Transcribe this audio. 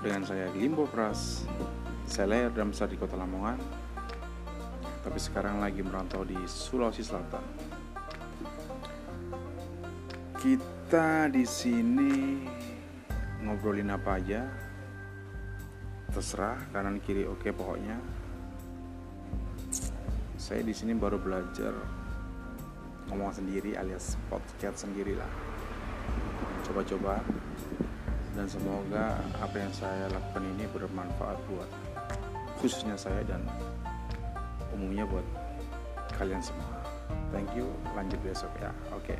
dengan saya Limbo Pras. Saya lahir dan besar di kota Lamongan, tapi sekarang lagi merantau di Sulawesi Selatan. Kita di sini ngobrolin apa aja, terserah kanan kiri oke pokoknya. Saya di sini baru belajar ngomong sendiri alias podcast sendiri lah. Coba-coba dan semoga apa yang saya lakukan ini bermanfaat buat khususnya saya dan umumnya buat kalian semua. Thank you. Lanjut besok ya. Oke. Okay.